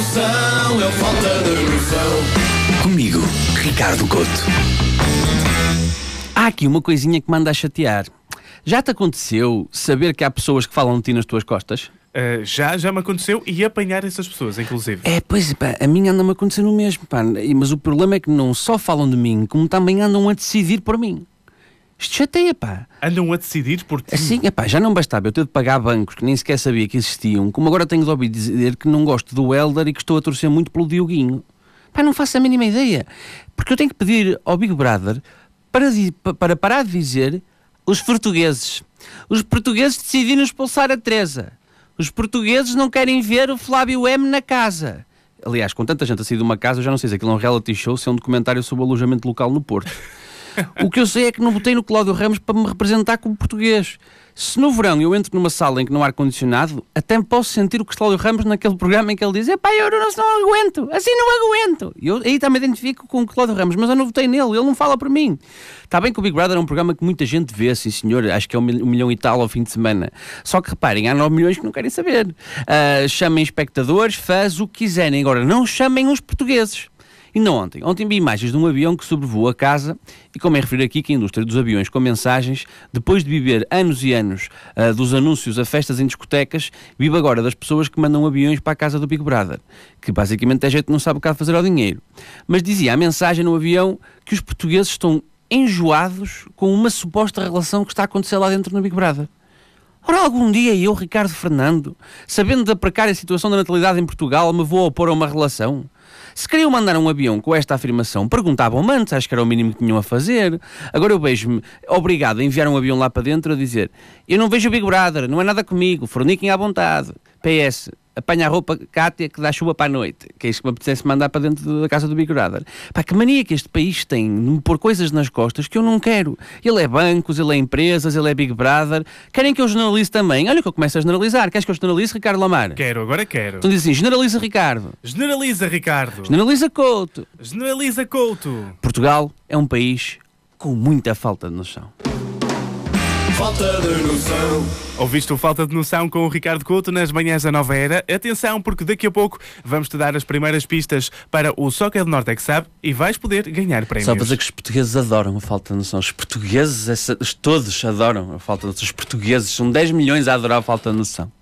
noção. Comigo, Ricardo Couto. Há aqui uma coisinha que manda a chatear. Já te aconteceu saber que há pessoas que falam de ti nas tuas costas? Uh, já, já me aconteceu e apanhar essas pessoas, inclusive. É, pois, pá, a mim anda-me acontecendo o mesmo, pá. Mas o problema é que não só falam de mim, como também andam a decidir por mim. Isto chateia, pá. Andam a decidir por ti? Assim, é pá, já não bastava eu ter de pagar bancos que nem sequer sabia que existiam, como agora tenho de ouvir dizer que não gosto do Elder e que estou a torcer muito pelo Dioguinho. Pá, não faço a mínima ideia. Porque eu tenho que pedir ao Big Brother para, para parar de dizer os portugueses. Os portugueses decidiram expulsar a Teresa. Os portugueses não querem ver o Flávio M na casa. Aliás, com tanta gente a sair de uma casa, eu já não sei se aquilo é um reality show, se é um documentário sobre o alojamento local no Porto. o que eu sei é que não votei no Cláudio Ramos para me representar como português. Se no verão eu entro numa sala em que não há ar-condicionado, até posso sentir o Cláudio Ramos naquele programa em que ele diz: Epá, eu não, não aguento, assim não aguento. E eu aí também identifico com o Cláudio Ramos, mas eu não votei nele, ele não fala por mim. Está bem que o Big Brother é um programa que muita gente vê, sim senhor, acho que é um milhão e tal ao fim de semana. Só que reparem, há 9 milhões que não querem saber. Uh, chamem espectadores, fãs, o que quiserem. Agora, não chamem os portugueses. Ainda ontem, ontem vi imagens de um avião que sobrevoou a casa e como é referido aqui que a indústria dos aviões com mensagens, depois de viver anos e anos uh, dos anúncios a festas em discotecas, vive agora das pessoas que mandam aviões para a casa do Big Brother, que basicamente é gente que não sabe o que fazer ao dinheiro. Mas dizia a mensagem no avião que os portugueses estão enjoados com uma suposta relação que está a acontecer lá dentro no Big Brother. Ora, algum dia eu, Ricardo Fernando, sabendo da precária situação da natalidade em Portugal, me vou opor a uma relação? Se queriam mandar um avião com esta afirmação, perguntavam-me antes, acho que era o mínimo que tinham a fazer. Agora eu vejo-me obrigado a enviar um avião lá para dentro a dizer: Eu não vejo o Big Brother, não é nada comigo, forniquem à vontade. PS, apanha a roupa Cátia que dá chuva para a noite, que é isso que me apetece mandar para dentro da casa do Big Brother. Pá, que mania que este país tem de me pôr coisas nas costas que eu não quero. Ele é bancos, ele é empresas, ele é Big Brother. Querem que eu generalize também? Olha que eu começo a generalizar. Queres que eu generalize, Ricardo Lamar? Quero, agora quero. Então diz assim, generaliza Ricardo. Generaliza Ricardo. Generaliza Couto. Generaliza Couto. Portugal é um país com muita falta de noção. Falta de noção. Ouviste o Falta de Noção com o Ricardo Couto nas manhãs da Nova Era. Atenção, porque daqui a pouco vamos te dar as primeiras pistas para o Soccer do Norte é que sabe e vais poder ganhar prémios. Só para dizer que os portugueses adoram a falta de noção. Os portugueses, todos adoram a falta de noção. Os portugueses, são 10 milhões a adorar a falta de noção.